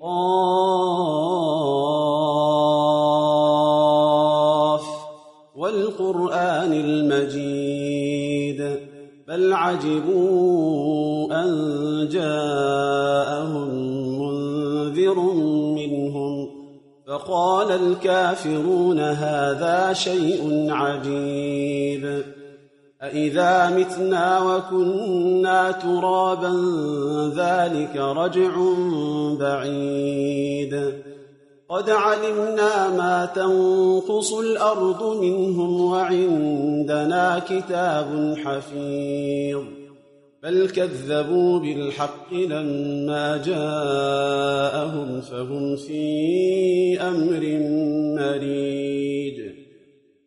قاف والقرآن المجيد بل عجبوا أن جاءهم منذر منهم فقال الكافرون هذا شيء عجيب أإذا متنا وكنا ترابا ذلك رجع بعيد قد علمنا ما تنقص الأرض منهم وعندنا كتاب حفيظ بل كذبوا بالحق لما جاءهم فهم في أمر مريج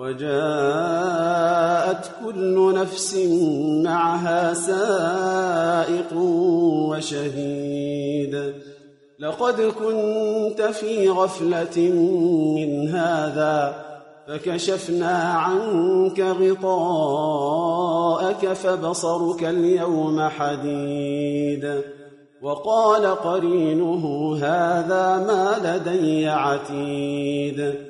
وجاءت كل نفس معها سائق وشهيد. لقد كنت في غفلة من هذا فكشفنا عنك غطاءك فبصرك اليوم حديد. وقال قرينه هذا ما لدي عتيد.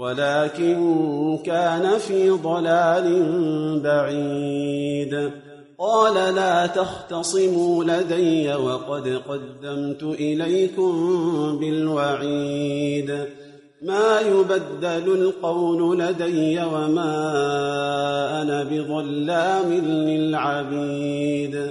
ولكن كان في ضلال بعيد. قال لا تختصموا لدي وقد قدمت إليكم بالوعيد. ما يبدل القول لدي وما أنا بظلام للعبيد.